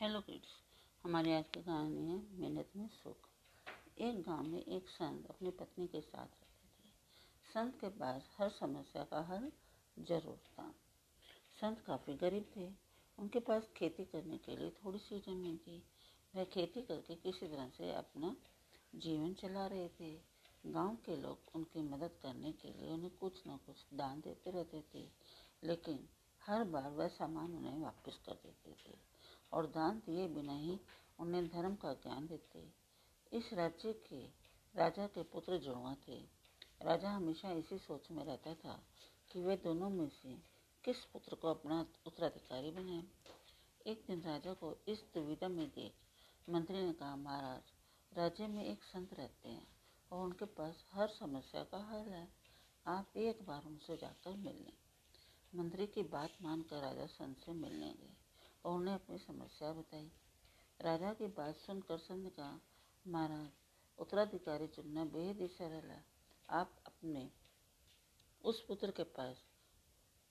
Hello kids हमारी आज की कहानी है मेहनत में सुख। एक गाँव में एक संत अपनी पत्नी के साथ रहते थे। संत के पास हर समस्या का हल ज़रूर था। संत काफ़ी गरीब थे। उनके पास खेती करने के लिए थोड़ी सी ज़मीन थी। वह खेती करके किसी तरह से अपना जीवन चला रहे थे। गाँव के लोग उनकी मदद करने के लिए उन्हें कुछ ना कुछ दान देते रहते थे। लेकिन हर बार वह सामान उन्हें वापस कर देते थे। और दान दिए बिना ही उन्हें धर्म का ज्ञान देते। इस राज्य के राजा के पुत्र जुड़वा थे। राजा हमेशा इसी सोच में रहता था कि वे दोनों में से किस पुत्र को अपना उत्तराधिकारी बनाए। एक दिन राजा को इस दुविधा में देख मंत्री ने कहा, महाराज, राज्य में एक संत रहते हैं और उनके पास हर समस्या का हल है। आप एक बार उनसे जाकर मिल लें मंत्री की बात मानकर राजा संत से मिलने गए। और उन्हें अपनी समस्या बताई। राजा की बात सुनकर संत ने कहा, महाराज, उत्तराधिकारी चुनना बेहद ही सरल है। आप अपने उस पुत्र के पास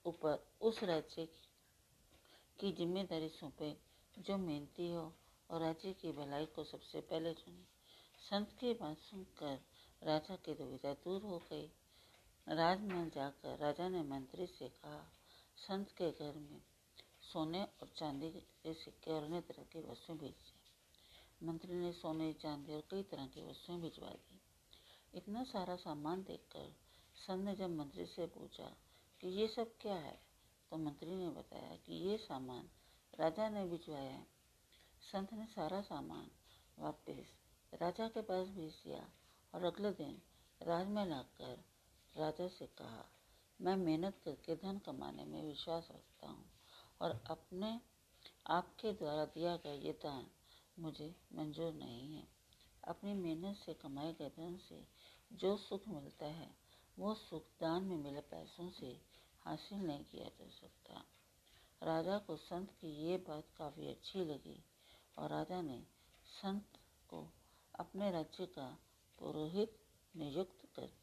ऊपर उस राज्य की ज़िम्मेदारी सौंपे जो मेहनती हो और राज्य की भलाई को सबसे पहले चुने संत की बात सुनकर राजा की दुविधा दूर हो गई। राजमहल जाकर राजा ने मंत्री से कहा, संत के घर में सोने और चांदी के सिक्के और अन्य तरह की वस्तुएँ भेजी मंत्री ने सोने, चांदी और कई तरह की वस्तुएँ भिजवा दी। इतना सारा सामान देखकर संत ने जब मंत्री से पूछा कि ये सब क्या है तो मंत्री ने बताया कि ये सामान राजा ने भिजवाया है। संत ने सारा सामान वापस राजा के पास भेज दिया और अगले दिन राजमहल आकर राजा से कहा, मैं मेहनत करके धन कमाने में विश्वास रखता हूँ। और अपने आपके द्वारा दिया गया ये दान मुझे मंजूर नहीं है। अपनी मेहनत से कमाए गए धन से जो सुख मिलता है, वो सुख दान में मिले पैसों से हासिल नहीं किया जा सकता। राजा को संत की ये बात काफ़ी अच्छी लगी और राजा ने संत को अपने राज्य का पुरोहित नियुक्त कर